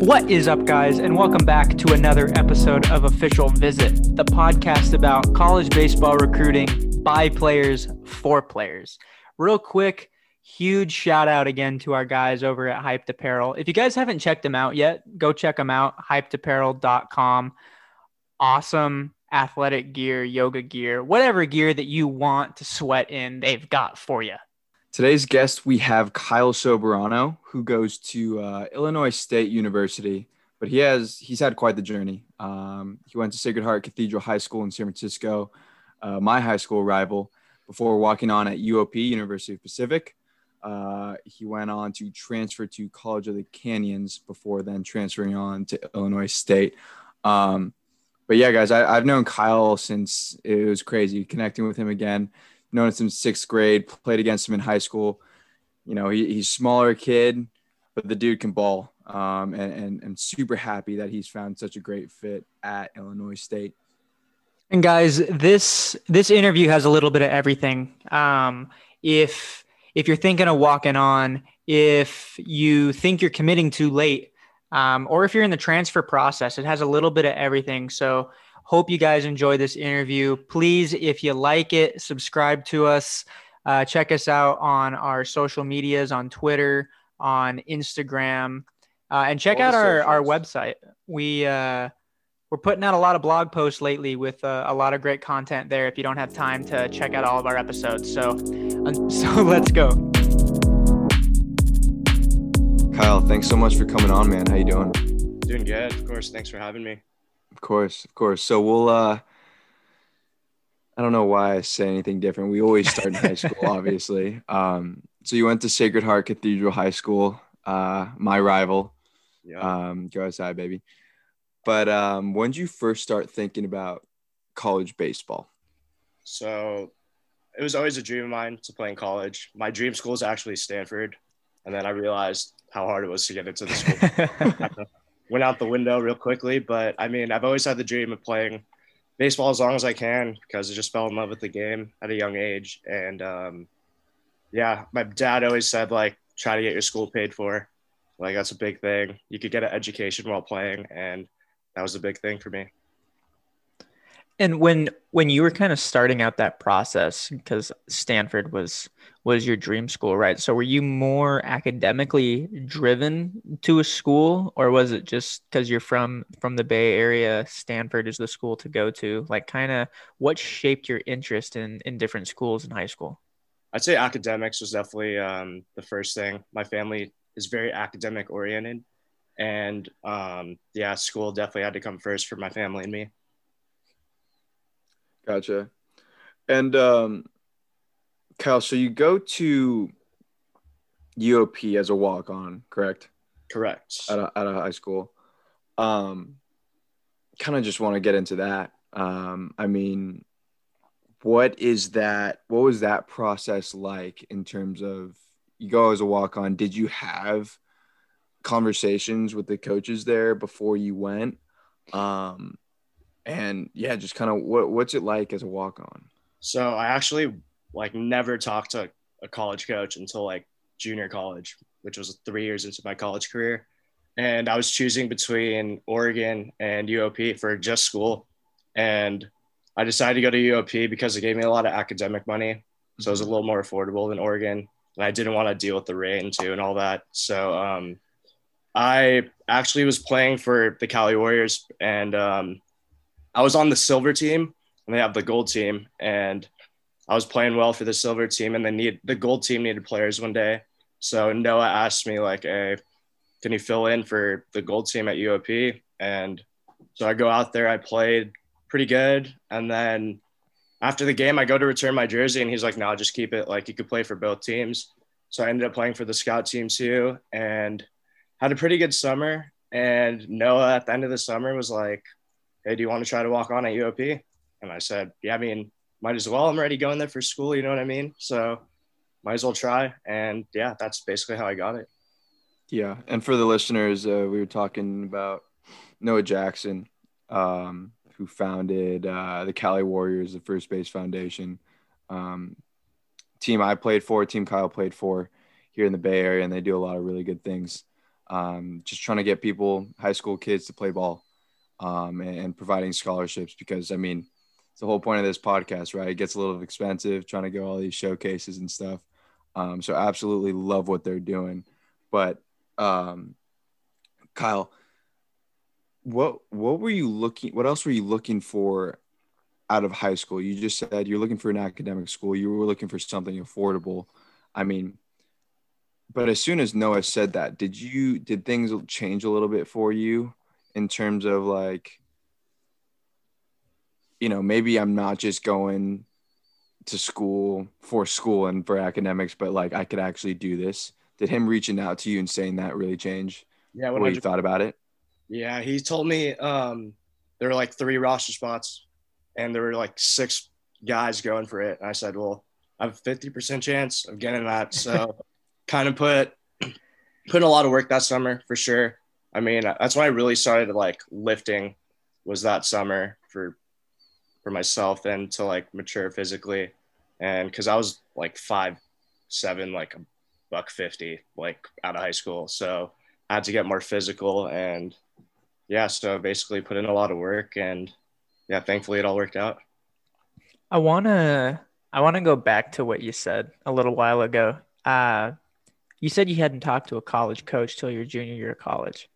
What is up, guys, and welcome back to another episode of Official Visit, the podcast about college baseball recruiting by players for players. Real quick, huge shout out again to our guys over at Hyped Apparel. If you guys haven't checked them out yet, go check them out, hypedapparel.com. Awesome athletic gear, yoga gear, whatever gear that you want to sweat in, they've got for you. Today's guest, we have Kyle Soberano, who goes to uh, Illinois State University, but he has he's had quite the journey. Um, he went to Sacred Heart Cathedral High School in San Francisco, uh, my high school rival, before walking on at UOP, University of Pacific. Uh, he went on to transfer to College of the Canyons before then transferring on to Illinois State. Um, but yeah, guys, I, have known Kyle since it was crazy connecting with him again known him sixth grade, played against him in high school. You know, he, he's smaller kid, but the dude can ball. Um, and, and, and super happy that he's found such a great fit at Illinois State. And guys, this this interview has a little bit of everything. Um, if if you're thinking of walking on, if you think you're committing too late, um, or if you're in the transfer process, it has a little bit of everything. So Hope you guys enjoy this interview. Please, if you like it, subscribe to us. Uh, check us out on our social medias on Twitter, on Instagram, uh, and check All out our, our website. We uh, we're putting out a lot of blog posts lately with uh, a lot of great content there. If you don't have time to check out all of our episodes, so so let's go. Kyle, thanks so much for coming on, man. How you doing? Doing good, of course. Thanks for having me. Of course, of course. So we'll uh I don't know why I say anything different. We always start in high school, obviously. Um, so you went to Sacred Heart Cathedral High School, uh, my rival. Yeah. Um, go outside, baby. But um, when did you first start thinking about college baseball? So it was always a dream of mine to play in college. My dream school is actually Stanford. And then I realized how hard it was to get into the school. went out the window real quickly. But I mean, I've always had the dream of playing baseball as long as I can because I just fell in love with the game at a young age. And um, yeah, my dad always said like try to get your school paid for. Like that's a big thing. You could get an education while playing, and that was a big thing for me. And when when you were kind of starting out that process, because Stanford was was your dream school, right? So were you more academically driven to a school, or was it just because you're from from the Bay Area, Stanford is the school to go to? Like, kind of what shaped your interest in in different schools in high school? I'd say academics was definitely um, the first thing. My family is very academic oriented, and um, yeah, school definitely had to come first for my family and me. Gotcha. And um, Kyle, so you go to UOP as a walk on, correct? Correct. At a, at a high school. Um, kind of just want to get into that. Um, I mean, what is that? What was that process like in terms of you go as a walk on? Did you have conversations with the coaches there before you went? Um, and yeah, just kind of what what's it like as a walk on? So I actually like never talked to a college coach until like junior college, which was three years into my college career. And I was choosing between Oregon and UOP for just school. And I decided to go to UOP because it gave me a lot of academic money. So it was a little more affordable than Oregon. And I didn't want to deal with the rain too and all that. So um, I actually was playing for the Cali Warriors and um, I was on the silver team and they have the gold team and I was playing well for the silver team and they need the gold team needed players one day. So Noah asked me like, Hey, can you fill in for the gold team at UOP? And so I go out there, I played pretty good. And then after the game, I go to return my jersey and he's like, no, just keep it. Like you could play for both teams. So I ended up playing for the scout team too and had a pretty good summer. And Noah at the end of the summer was like, hey, do you want to try to walk on at UOP? And I said, yeah, I mean, might as well. I'm already going there for school. You know what I mean? So might as well try. And yeah, that's basically how I got it. Yeah. And for the listeners, uh, we were talking about Noah Jackson, um, who founded uh, the Cali Warriors, the First Base Foundation. Um, team I played for, team Kyle played for here in the Bay Area, and they do a lot of really good things. um, just trying to get people, high school kids, to play ball, um, and, and, providing scholarships. Because I mean, it's the whole point of this podcast, right? It gets a little expensive trying to go all these showcases and stuff. Um, so absolutely love what they're doing. But um, Kyle, what what were you looking? What else were you looking for out of high school? You just said you're looking for an academic school. You were looking for something affordable. I mean, but as soon as Noah said that, did you did things change a little bit for you in terms of like, you know, maybe I'm not just going to school for school and for academics, but like I could actually do this. Did him reaching out to you and saying that really change yeah, what you thought about it? Yeah, he told me um, there were like three roster spots and there were like six guys going for it. And I said, well, I have a 50% chance of getting that. So kind of put, put a lot of work that summer for sure. I mean, that's when I really started like lifting was that summer for, for myself and to like mature physically. And cause I was like five, seven, like a buck 50, like out of high school. So I had to get more physical and yeah, so basically put in a lot of work and yeah, thankfully it all worked out. I wanna I wanna go back to what you said a little while ago. Uh, you said you hadn't talked to a college coach till your junior year of college.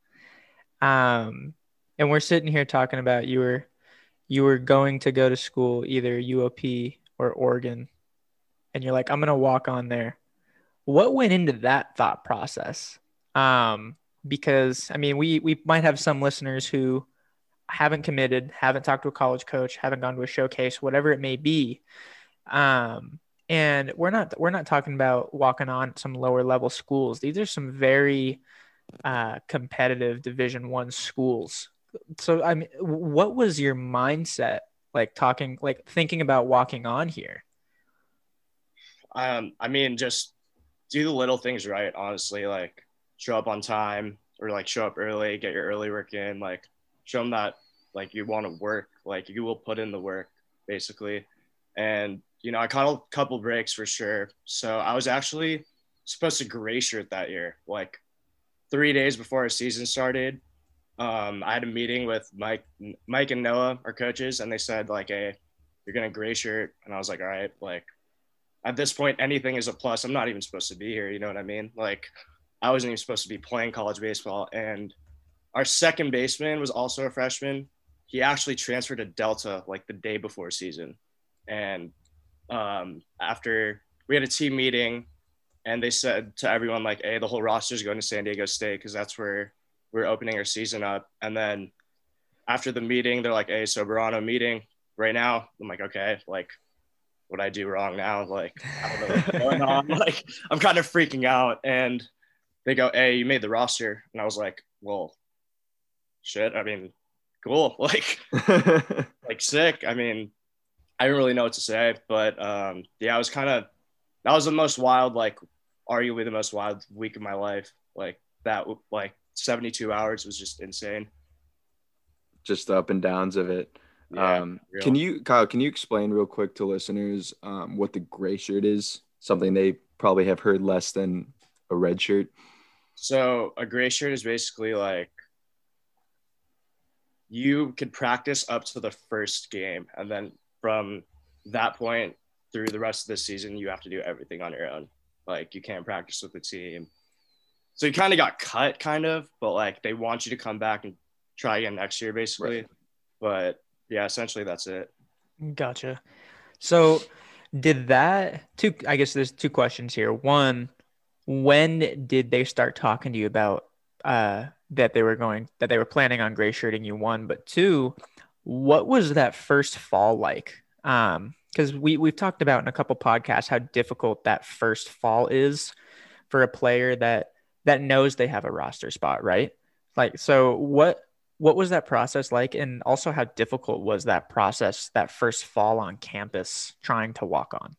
Um, and we're sitting here talking about you were you were going to go to school either UOP or Oregon, and you're like, I'm gonna walk on there. What went into that thought process? Um, because I mean, we we might have some listeners who haven't committed, haven't talked to a college coach, haven't gone to a showcase, whatever it may be. Um, and we're not we're not talking about walking on some lower level schools. These are some very uh, competitive Division One schools. So I mean, what was your mindset like talking like thinking about walking on here? Um, I mean, just do the little things right. Honestly, like show up on time or like show up early, get your early work in, like show them that like you want to work, like you will put in the work basically. And you know, I caught a couple breaks for sure. So I was actually supposed to gray shirt that year, like three days before our season started. Um, I had a meeting with Mike, Mike and Noah, our coaches, and they said like, "Hey, you're gonna gray shirt," and I was like, "All right." Like, at this point, anything is a plus. I'm not even supposed to be here. You know what I mean? Like, I wasn't even supposed to be playing college baseball, and our second baseman was also a freshman. He actually transferred to Delta like the day before season, and um, after we had a team meeting and they said to everyone like hey the whole roster is going to san diego state because that's where we're opening our season up. And then after the meeting they're like hey so we're on a meeting right now. I'm like okay like what i do wrong now? Like i don't know what's going on. Like i'm kind of freaking out. And they go hey you made the roster. And i was like well shit i mean cool. Like like sick. I mean I didn't really know what to say, but um, yeah, I was kind of that was the most wild, like arguably the most wild week of my life. Like that, like 72 hours was just insane. Just the up and downs of it. Yeah, um, can you, Kyle? Can you explain real quick to listeners um, what the gray shirt is? Something they probably have heard less than a red shirt. So a gray shirt is basically like you could practice up to the first game, and then from that point through the rest of the season, you have to do everything on your own. Like you can't practice with the team. So you kind of got cut, kind of, but like they want you to come back and try again next year, basically. Right. But yeah, essentially that's it. Gotcha. So did that two I guess there's two questions here. One, when did they start talking to you about uh that they were going that they were planning on gray shirting you one, but two, what was that first fall like? Um, because we we've talked about in a couple podcasts how difficult that first fall is for a player that that knows they have a roster spot, right? Like, so what what was that process like, and also how difficult was that process that first fall on campus trying to walk on?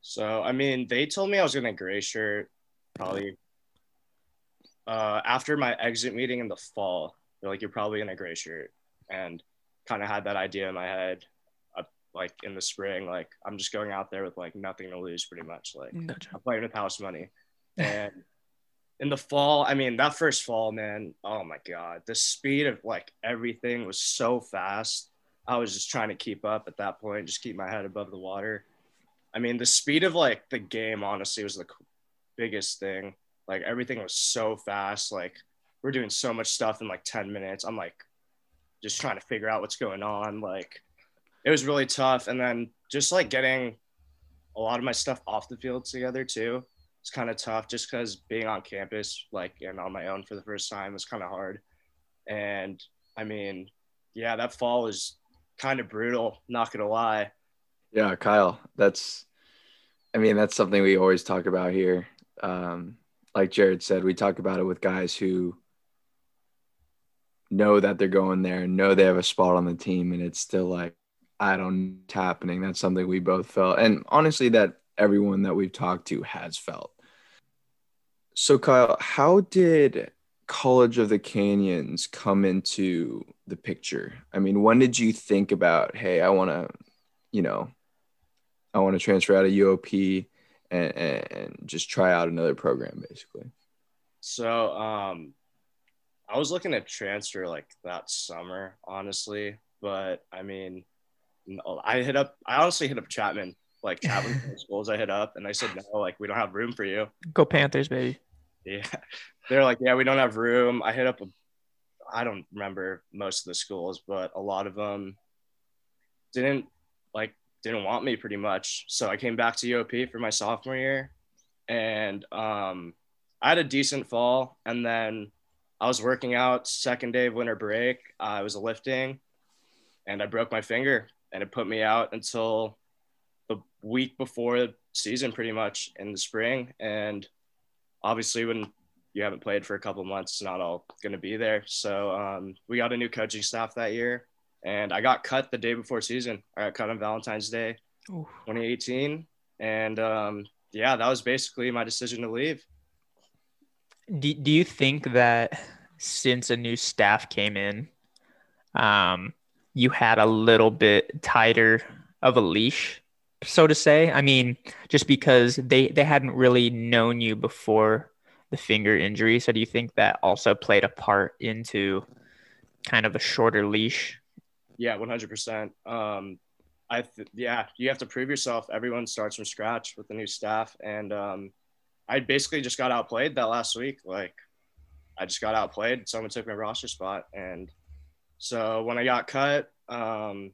So, I mean, they told me I was going to gray shirt probably uh, after my exit meeting in the fall. They're like, you're probably going to gray shirt, and kind of had that idea in my head like in the spring like i'm just going out there with like nothing to lose pretty much like mm. gotcha. i'm playing with house money and in the fall, I mean, that first fall, man, oh my God, the speed of like everything was so fast. I was just trying to keep up at that point, just keep my head above the water. I mean, the speed of like the game, honestly, was the biggest thing. Like everything was so fast. Like we're doing so much stuff in like 10 minutes. I'm like just trying to figure out what's going on. Like it was really tough. And then just like getting a lot of my stuff off the field together too it's kind of tough just because being on campus like and on my own for the first time was kind of hard. And i mean yeah that fall was kind of brutal not gonna lie. Yeah kyle that's i mean that's something we always talk about here. Um, like jared said we talk about it with guys who know that they're going there know they have a spot on the team and it's still like i don't happening that's something we both felt and honestly that everyone that we've talked to has felt so, Kyle, how did College of the Canyons come into the picture? I mean, when did you think about, hey, I want to, you know, I want to transfer out of UOP and, and just try out another program, basically? So, um, I was looking at transfer like that summer, honestly, but I mean, I hit up, I honestly hit up Chapman like Chapman schools I hit up and I said no, like we don't have room for you. Go Panthers, baby. Yeah. They're like, yeah, we don't have room. I hit up a, I don't remember most of the schools, but a lot of them didn't like didn't want me pretty much. So I came back to UOP for my sophomore year and um I had a decent fall and then I was working out second day of winter break. I was lifting and I broke my finger and it put me out until the week before the season pretty much in the spring and obviously when you haven't played for a couple months, it's not all going to be there. So um, we got a new coaching staff that year, and I got cut the day before season. I got cut on Valentine's Day, Ooh. 2018, and um, yeah, that was basically my decision to leave. Do, do you think that since a new staff came in, um, you had a little bit tighter of a leash so to say. I mean, just because they they hadn't really known you before the finger injury. So do you think that also played a part into kind of a shorter leash? Yeah, one hundred percent. Um, I th- yeah, you have to prove yourself. Everyone starts from scratch with the new staff, and um, I basically just got outplayed that last week. Like, I just got outplayed. Someone took my roster spot, and so when I got cut, um,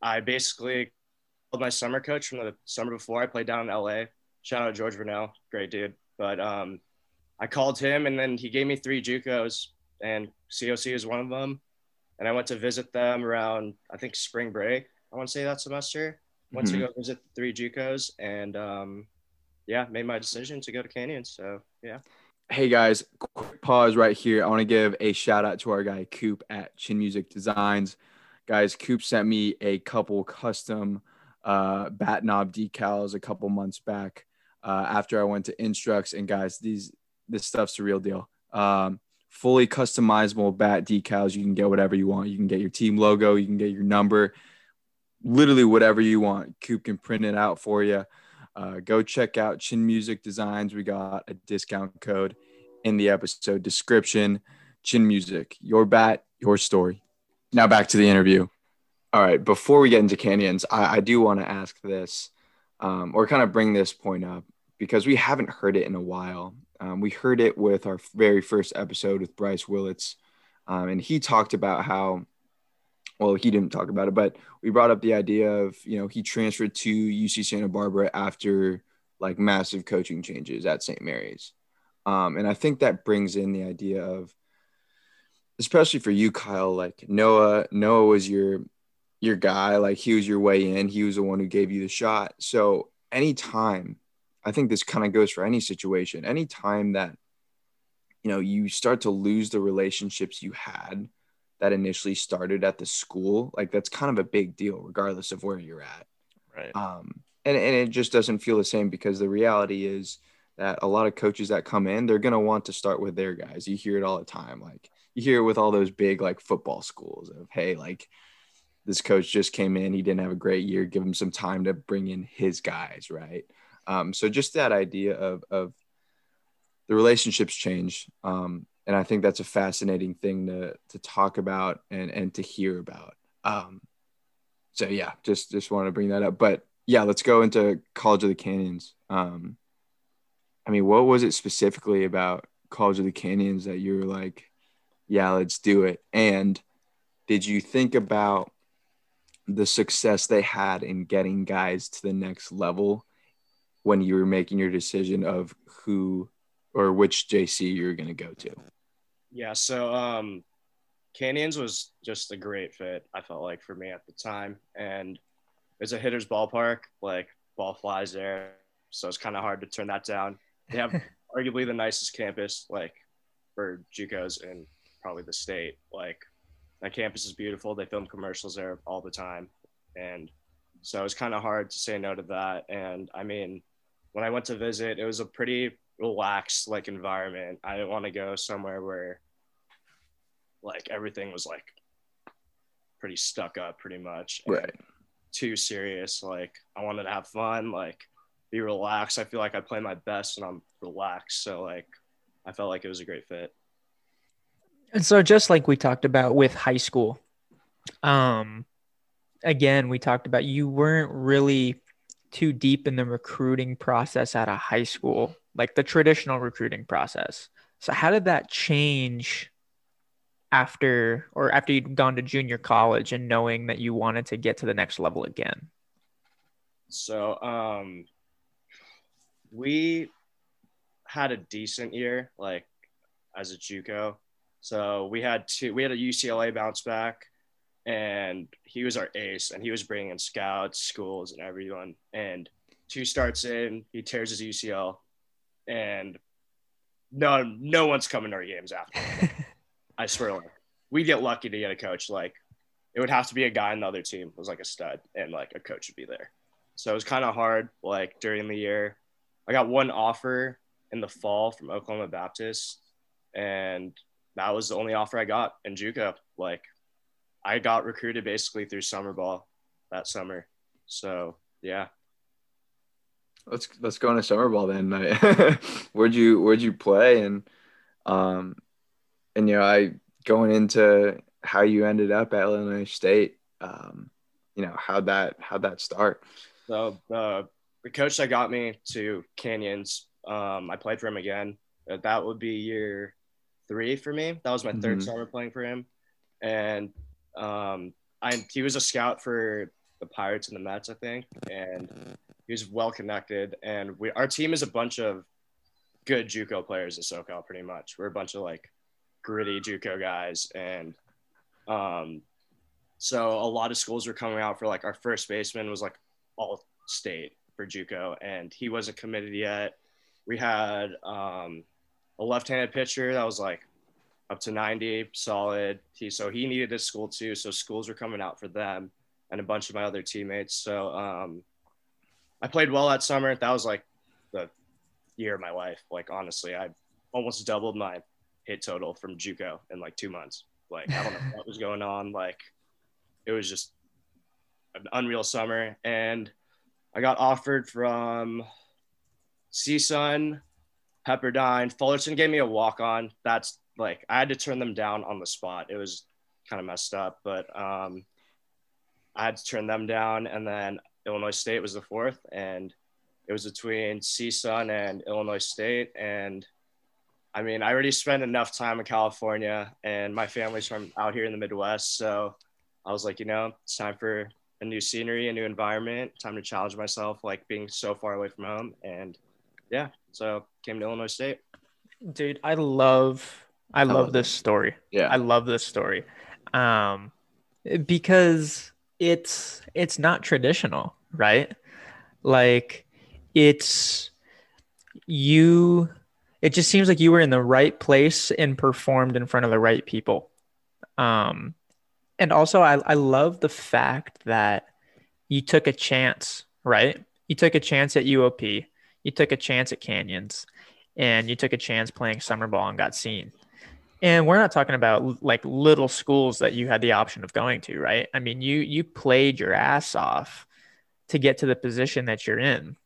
I basically called my summer coach from the summer before. I played down in LA. Shout out to George Vernell, great dude. But um, I called him, and then he gave me three JUCOs, and COC is one of them. And I went to visit them around, I think, spring break. I want to say that semester. Went mm-hmm. to go visit the three JUCOs, and um, yeah, made my decision to go to Canyon. So yeah. Hey guys, quick pause right here. I want to give a shout out to our guy Coop at Chin Music Designs. Guys, Coop sent me a couple custom uh, bat knob decals a couple months back uh, after I went to Instructs. And guys, these this stuff's the real deal. Um, fully customizable bat decals. You can get whatever you want. You can get your team logo. You can get your number. Literally whatever you want. Coop can print it out for you. Uh, go check out Chin Music Designs. We got a discount code in the episode description. Chin Music, your bat, your story. Now back to the interview. All right. Before we get into canyons, I, I do want to ask this um, or kind of bring this point up because we haven't heard it in a while. Um, we heard it with our very first episode with Bryce Willits. Um, and he talked about how, well, he didn't talk about it, but we brought up the idea of, you know, he transferred to UC Santa Barbara after like massive coaching changes at St. Mary's. Um, and I think that brings in the idea of, especially for you, Kyle, like Noah, Noah was your your guy. Like he was your way in. He was the one who gave you the shot. So anytime, I think this kind of goes for any situation. Anytime that you know you start to lose the relationships you had that initially started at the school, like that's kind of a big deal, regardless of where you're at. Right. Um, and and it just doesn't feel the same because the reality is that a lot of coaches that come in, they're gonna want to start with their guys. You hear it all the time. Like you hear it with all those big like football schools of hey, like this coach just came in, he didn't have a great year, give him some time to bring in his guys, right? Um, so just that idea of of the relationships change. Um, and I think that's a fascinating thing to to talk about and and to hear about. Um, so yeah, just just want to bring that up. But yeah, let's go into College of the Canyons. Um, I mean, what was it specifically about College of the Canyons that you were like, yeah, let's do it? And did you think about the success they had in getting guys to the next level when you were making your decision of who or which JC you're going to go to? Yeah, so um, Canyons was just a great fit. I felt like for me at the time, and it's a hitter's ballpark. Like ball flies there, so it's kind of hard to turn that down. They have arguably the nicest campus, like for JUCOs in probably the state. Like that campus is beautiful. They film commercials there all the time, and so it's kind of hard to say no to that. And I mean, when I went to visit, it was a pretty relaxed like environment. I didn't want to go somewhere where like everything was like pretty stuck up pretty much. Right. Too serious. Like I wanted to have fun, like be relaxed. I feel like I play my best and I'm relaxed. So like I felt like it was a great fit. And so just like we talked about with high school, um again, we talked about you weren't really too deep in the recruiting process at a high school, like the traditional recruiting process. So how did that change after or after you'd gone to junior college and knowing that you wanted to get to the next level again? So um, we had a decent year, like as a JUCO. So we had two. We had a UCLA bounce back, and he was our ace, and he was bringing in scouts, schools, and everyone. And two starts in, he tears his UCL, and no, no one's coming to our games after. I swear, like, we get lucky to get a coach. Like, it would have to be a guy on the other team was like a stud, and like a coach would be there. So it was kind of hard. Like during the year, I got one offer in the fall from Oklahoma Baptist, and that was the only offer I got in JUCO. Like, I got recruited basically through summer ball that summer. So yeah. Let's let's go into summer ball then. where'd you where'd you play and um and you know I going into how you ended up at Illinois State, um, you know how that how that start. So uh, the coach that got me to Canyons, um, I played for him again. Uh, that would be year three for me. That was my 3rd mm-hmm. summer playing for him, and um, I he was a scout for the Pirates and the Mets, I think, and he was well connected. And we our team is a bunch of good JUCO players in SoCal, pretty much. We're a bunch of like gritty JUCO guys, and um, so a lot of schools were coming out for like our first baseman was like all state for JUCO, and he wasn't committed yet. We had um, a left-handed pitcher that was like up to 90, solid. He so he needed this school too, so schools were coming out for them and a bunch of my other teammates. So um, I played well that summer. That was like the year of my life. Like honestly, I almost doubled my hit total from JUCO in like two months. Like I don't know what was going on. Like it was just an unreal summer, and I got offered from CSUN, Pepperdine, Fullerton gave me a walk on. That's like I had to turn them down on the spot. It was kind of messed up, but um, I had to turn them down, and then Illinois State was the fourth, and it was between CSUN and Illinois State, and I mean, I already spent enough time in California and my family's from out here in the Midwest. So I was like, you know, it's time for a new scenery, a new environment, time to challenge myself, like being so far away from home. And yeah, so came to Illinois State. Dude, I love, I, I love, love this story. Yeah. I love this story. Um, because it's, it's not traditional, right? Like it's, you it just seems like you were in the right place and performed in front of the right people. Um, and also, I, I love the fact that you took a chance, right? You took a chance at UOP, you took a chance at Canyons, and you took a chance playing summer ball and got seen. And we're not talking about like little schools that you had the option of going to, right? I mean, you you played your ass off to get to the position that you're in.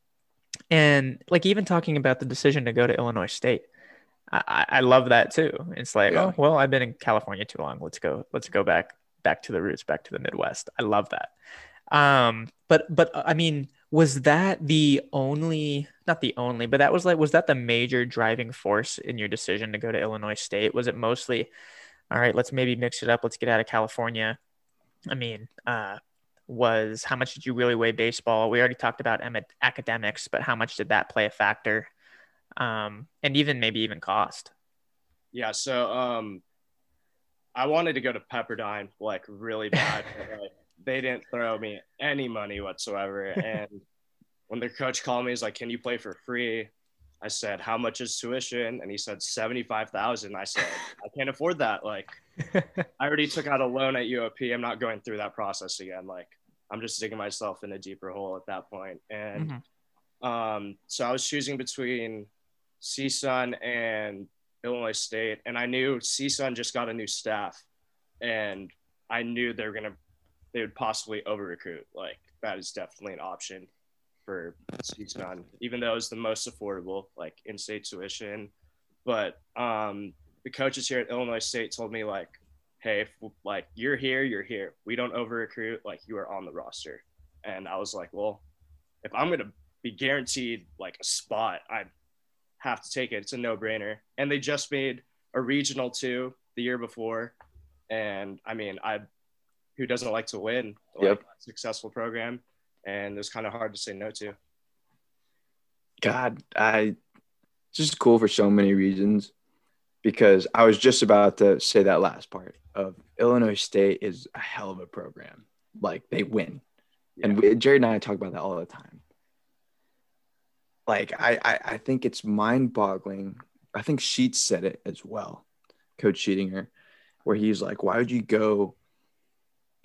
And like even talking about the decision to go to Illinois State, I, I love that too. It's like, Yeah. oh well, I've been in California too long. Let's go. Let's go back back to the roots, back to the Midwest. I love that. Um, but but I mean, was that the only? Not the only, but that was like, was that the major driving force in your decision to go to Illinois State? Was it mostly, all right, let's maybe mix it up. Let's get out of California. I mean, uh, was how much did you really weigh baseball? We already talked about em- academics, but how much did that play a factor? Um, and even maybe even cost. Yeah, so um, I wanted to go to Pepperdine like really bad. like, they didn't throw me any money whatsoever. And when their coach called me, he's like, "Can you play for free?" I said, "How much is tuition?" And he said, 75000 I said, "I can't afford that. Like, I already took out a loan at UOP. I'm not going through that process again. Like, I'm just digging myself in a deeper hole at that point." And Mhm. um, so I was choosing between CSUN and Illinois State, and I knew CSUN just got a new staff, and I knew they were gonna they would possibly over recruit. Like that is definitely an option for CSUN, even though it's the most affordable, like in-state tuition. But um, the coaches here at Illinois State told me like, hey, if like you're here, you're here. We don't over recruit. Like you are on the roster, and I was like, well, if I'm gonna be guaranteed like a spot, I have to take it. It's a no brainer. And they just made a regional two the year before. And I mean, I who doesn't like to win like Yep. a successful program? And it was kind of hard to say no to. God, I just cool for so many reasons because I was just about to say that last part of Illinois State is a hell of a program. Like they win. And we, Jared and I talk about that all the time. Like I, I, I think it's mind boggling. I think Sheets said it as well, Coach Sheetinger, where he's like, why would you go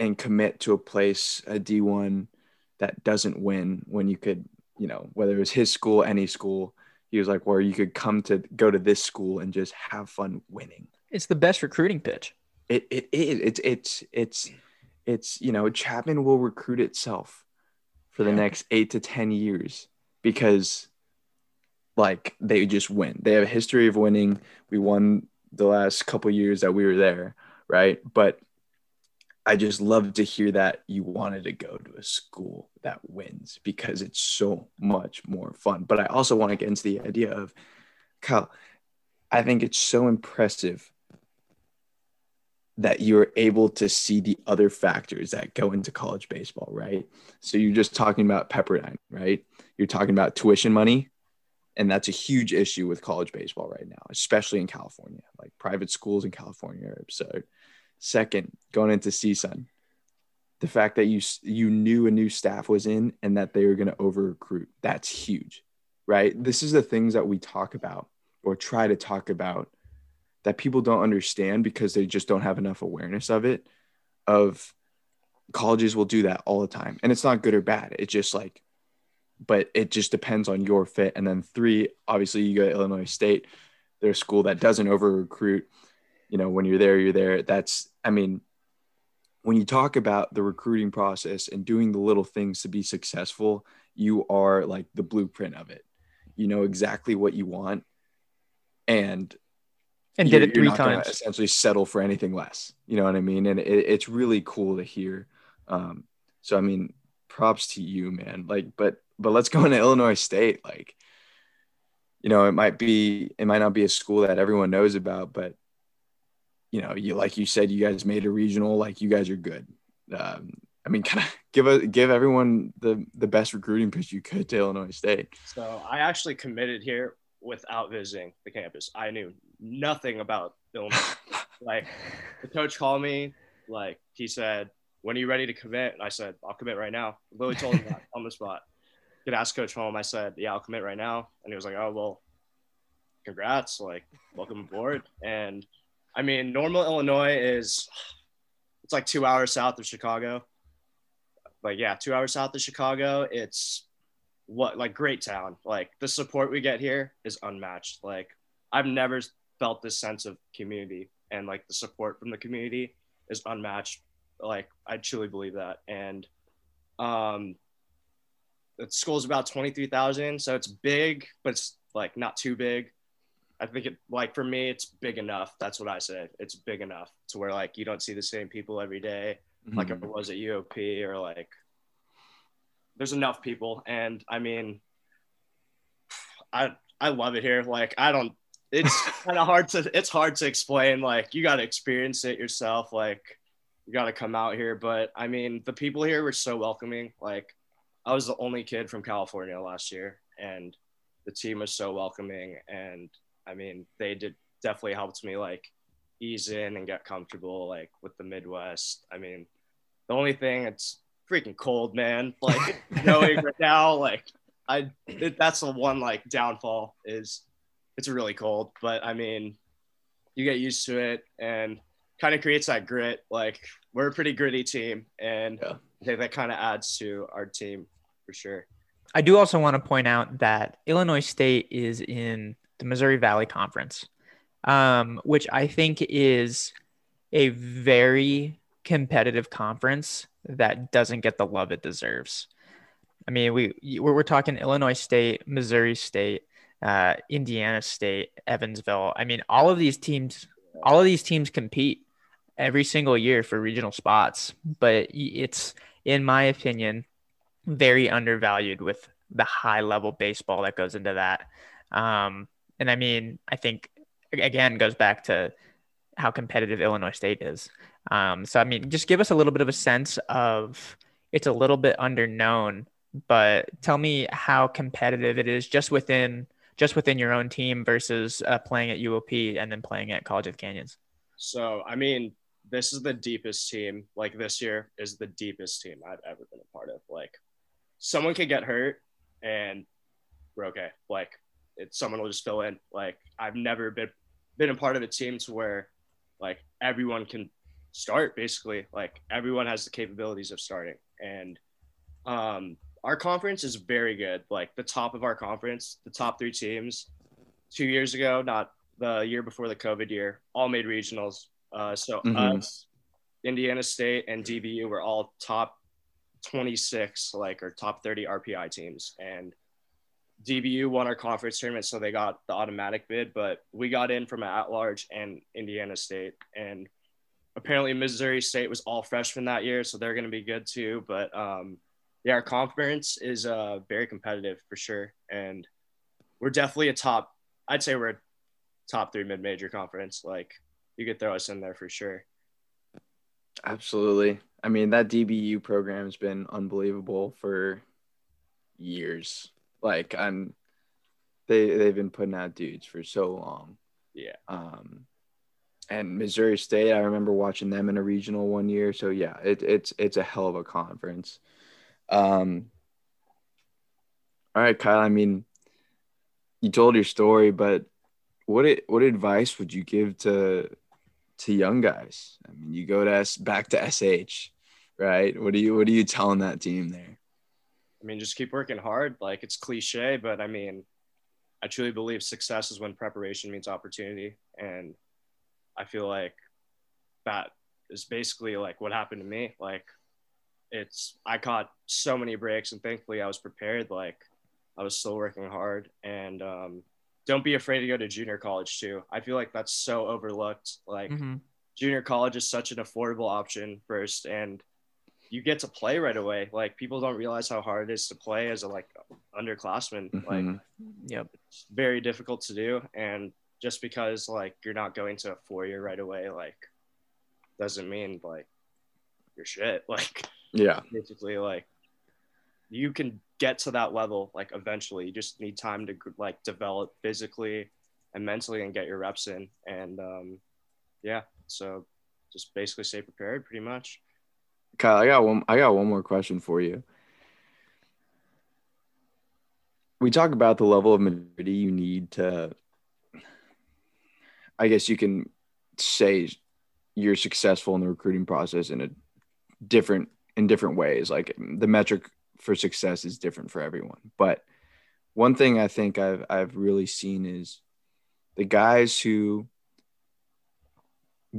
and commit to a place, a D1 that doesn't win when you could, you know, whether it was his school, any school, he was like, where you could come to go to this school and just have fun winning. It's the best recruiting pitch. It, it, it, it's, it's, it's, it's, you know, Chapman will recruit itself for the Yeah. next eight to 10 years because like they just win. They have a history of winning. We won the last couple years that we were there, right? But I just love to hear that you wanted to go to a school that wins because it's so much more fun. But I also want to get into the idea of Kyle, I think it's so impressive that you're able to see the other factors that go into college baseball, right? So you're just talking about Pepperdine, right? You're talking about tuition money, and that's a huge issue with college baseball right now, especially in California. Like private schools in California are absurd. Second, going into CSUN, the fact that you you knew a new staff was in and that they were going to over recruit, that's huge, right? This is the things that we talk about or try to talk about that people don't understand because they just don't have enough awareness of it. Of colleges will do that all the time, and it's not good or bad. It's just like but it just depends on your fit. And then three, obviously, you go to Illinois State. They're a school that doesn't over recruit. You know, when you're there, you're there. That's, I mean, when you talk about the recruiting process and doing the little things to be successful, you are like the blueprint of it. You know exactly what you want, and And did it three times. Essentially, settle for anything less. You know what I mean? And it, it's really cool to hear. Um, so I mean, props to you, man. Like, but but let's go into Illinois State. Like, you know, it might be it might not be a school that everyone knows about, but you know, you like you said, you guys made a regional. Like, you guys are good. Um, I mean, kind of give a give everyone the the best recruiting pitch you could to Illinois State. So I actually committed here without visiting the campus. I knew nothing about Illinois. like the coach called me, like he said, "When are you ready to commit?" And I said, "I'll commit right now." Literally told him that on the spot. Could ask Coach Holm. I said, "Yeah, I'll commit right now," and he was like, "Oh well, congrats! Like, welcome aboard." And I mean, Normal, Illinois is it's like two hours south of Chicago. Like, yeah, two hours south of Chicago. It's what like great town. Like the support we get here is unmatched. Like I've never felt this sense of community and like the support from the community is unmatched. Like I truly believe that. And um the school's about 23,000, so it's big, but it's like not too big. I think it like for me, it's big enough. That's what I say. It's big enough to where like you don't see the same people every day, like Mhm. it was at UOP or like there's enough people. And I mean, I I love it here. Like I don't. It's kind of hard to it's hard to explain. Like you got to experience it yourself. Like you got to come out here. But I mean, the people here were so welcoming. Like I was the only kid from California last year, and the team was so welcoming. And I mean, they did definitely helped me like ease in and get comfortable like with the Midwest. I mean, the only thing it's freaking cold, man. Like knowing right now, like I it, that's the one like downfall is it's really cold. But I mean, you get used to it and kind of creates that grit. Like we're a pretty gritty team, and Yeah. I think that kind of adds to our team for sure. I do also want to point out that Illinois State is in the Missouri Valley Conference, um, which I think is a very competitive conference that doesn't get the love it deserves. I mean, we we're, talking Illinois State, Missouri State, uh, Indiana State, Evansville. I mean, all of these teams, all of these teams compete every single year for regional spots, but it's, in my opinion, very undervalued with the high level baseball that goes into that. Um, and I mean, I think again goes back to how competitive Illinois State is. Um, so I mean, just give us a little bit of a sense of it's a little bit underknown, but tell me how competitive it is just within just within your own team versus uh, playing at UOP and then playing at College of Canyons. So I mean, this is the deepest team. Like this year is the deepest team I've ever been a part of. Like someone could get hurt and we're okay. Like it's someone will just fill in. Like I've never been been a part of a team to where like everyone can start basically. Like everyone has the capabilities of starting. And um our conference is very good. Like the top of our conference, the top three teams two years ago, not the year before the COVID year, all made regionals. Uh, so Mhm. us, Indiana State, and DBU were all top 26, like or top 30 RPI teams, and DBU won our conference tournament, so they got the automatic bid. But we got in from at large and Indiana State, and apparently Missouri State was all freshmen that year, so they're going to be good too. But um, yeah, our conference is uh, very competitive for sure, and we're definitely a top. I'd say we're a top three mid-major conference. Like you could throw us in there for sure. Absolutely. I mean, that DBU program has been unbelievable for years. Like I'm they they've been putting out dudes for so long. Yeah. Um and Missouri State, I remember watching them in a regional one year. So yeah, it, it's it's a hell of a conference. Um all right, Kyle. I mean, you told your story, but what it, what advice would you give to to young guys? I mean, you go to S back to SH, right? What do you what are you telling that team there? I mean, just keep working hard. Like it's cliche, but I mean, I truly believe success is when preparation meets opportunity. And I feel like that is basically like what happened to me. Like it's, I caught so many breaks and thankfully I was prepared. Like I was still working hard and, um, don't be afraid to go to junior college too. I feel like that's so overlooked. Like Mhm. junior college is such an affordable option first and you get to play right away. Like people don't realize how hard it is to play as a like underclassman. Like Mhm. Yep. it's very difficult to do. And just because like you're not going to a four year right away, like doesn't mean like you're shit. Like Yeah. basically like you can get to that level like eventually. You just need time to like develop physically and mentally and get your reps in. And um yeah, so just basically stay prepared pretty much. Kyle, I got one I got one more question for you. We talk about the level of maturity you need to I guess you can say you're successful in the recruiting process in a different in different ways. Like the metric for success is different for everyone. But one thing I think I've I've really seen is the guys who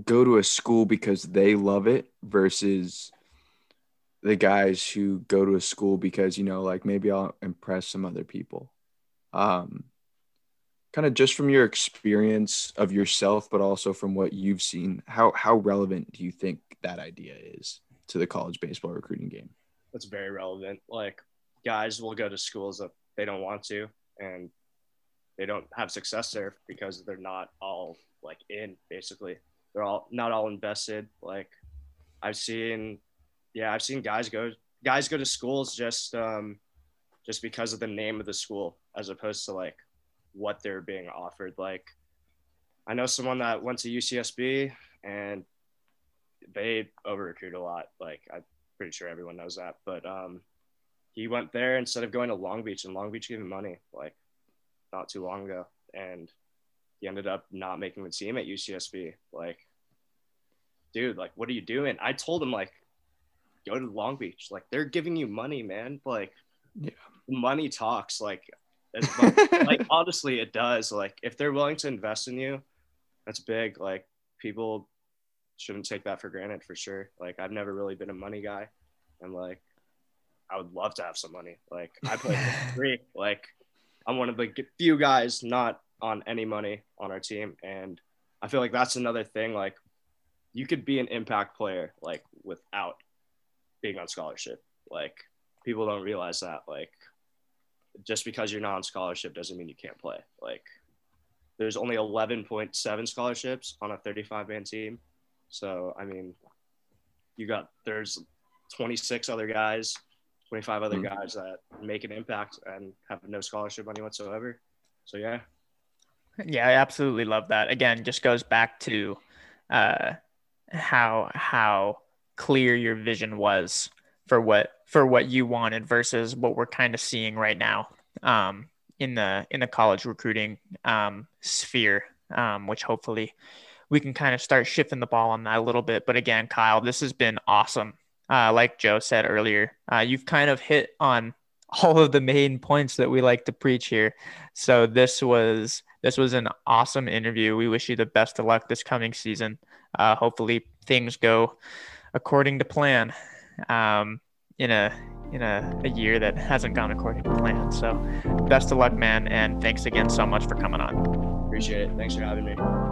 go to a school because they love it versus the guys who go to a school because you know like maybe I'll impress some other people. Um kind of just from your experience of yourself, but also from what you've seen, how how relevant do you think that idea is to the college baseball recruiting game? That's very relevant. Like guys will go to schools that they don't want to, and they don't have success there because they're not all like in. Basically, they're all not all invested. Like I've seen, yeah, I've seen guys go guys go to schools just um, just because of the name of the school, as opposed to like what they're being offered. Like, I know someone that went to UCSB and they over recruit a lot. Like, I'm pretty sure everyone knows that. But um, he went there instead of going to Long Beach, and Long Beach gave him money like not too long ago, and he ended up not making the team at UCSB. Like, dude, like, what are you doing? I told him like, go to Long Beach. Like, they're giving you money, man. Like, yeah. money talks. Like, much, like honestly, it does. Like, if they're willing to invest in you, that's big. Like, people shouldn't take that for granted for sure. Like, I've never really been a money guy, and like, I would love to have some money. Like, I play free. Like, I'm one of the few guys not on any money on our team, and I feel like that's another thing. Like, you could be an impact player like without being on scholarship. Like, people don't realize that. Like, just because you're not on scholarship doesn't mean you can't play. Like, there's only 11.7 scholarships on a 35 man team. So, I mean, you got, there's 26 other guys, 25 other mm-hmm. guys that make an impact and have no scholarship money whatsoever. So, yeah. Yeah, I absolutely love that. Again, just goes back to uh, how, how clear your vision was for what for what you wanted versus what we're kind of seeing right now um, in the in the college recruiting um, sphere, um, which hopefully we can kind of start shifting the ball on that a little bit. But again, Kyle, this has been awesome. Uh, like Joe said earlier, uh, you've kind of hit on all of the main points that we like to preach here. So this was this was an awesome interview. We wish you the best of luck this coming season. Uh, hopefully things go according to plan um, in a in a, a year that hasn't gone according to plan. So best of luck, man, and thanks again so much for coming on. Appreciate it. Thanks for having me.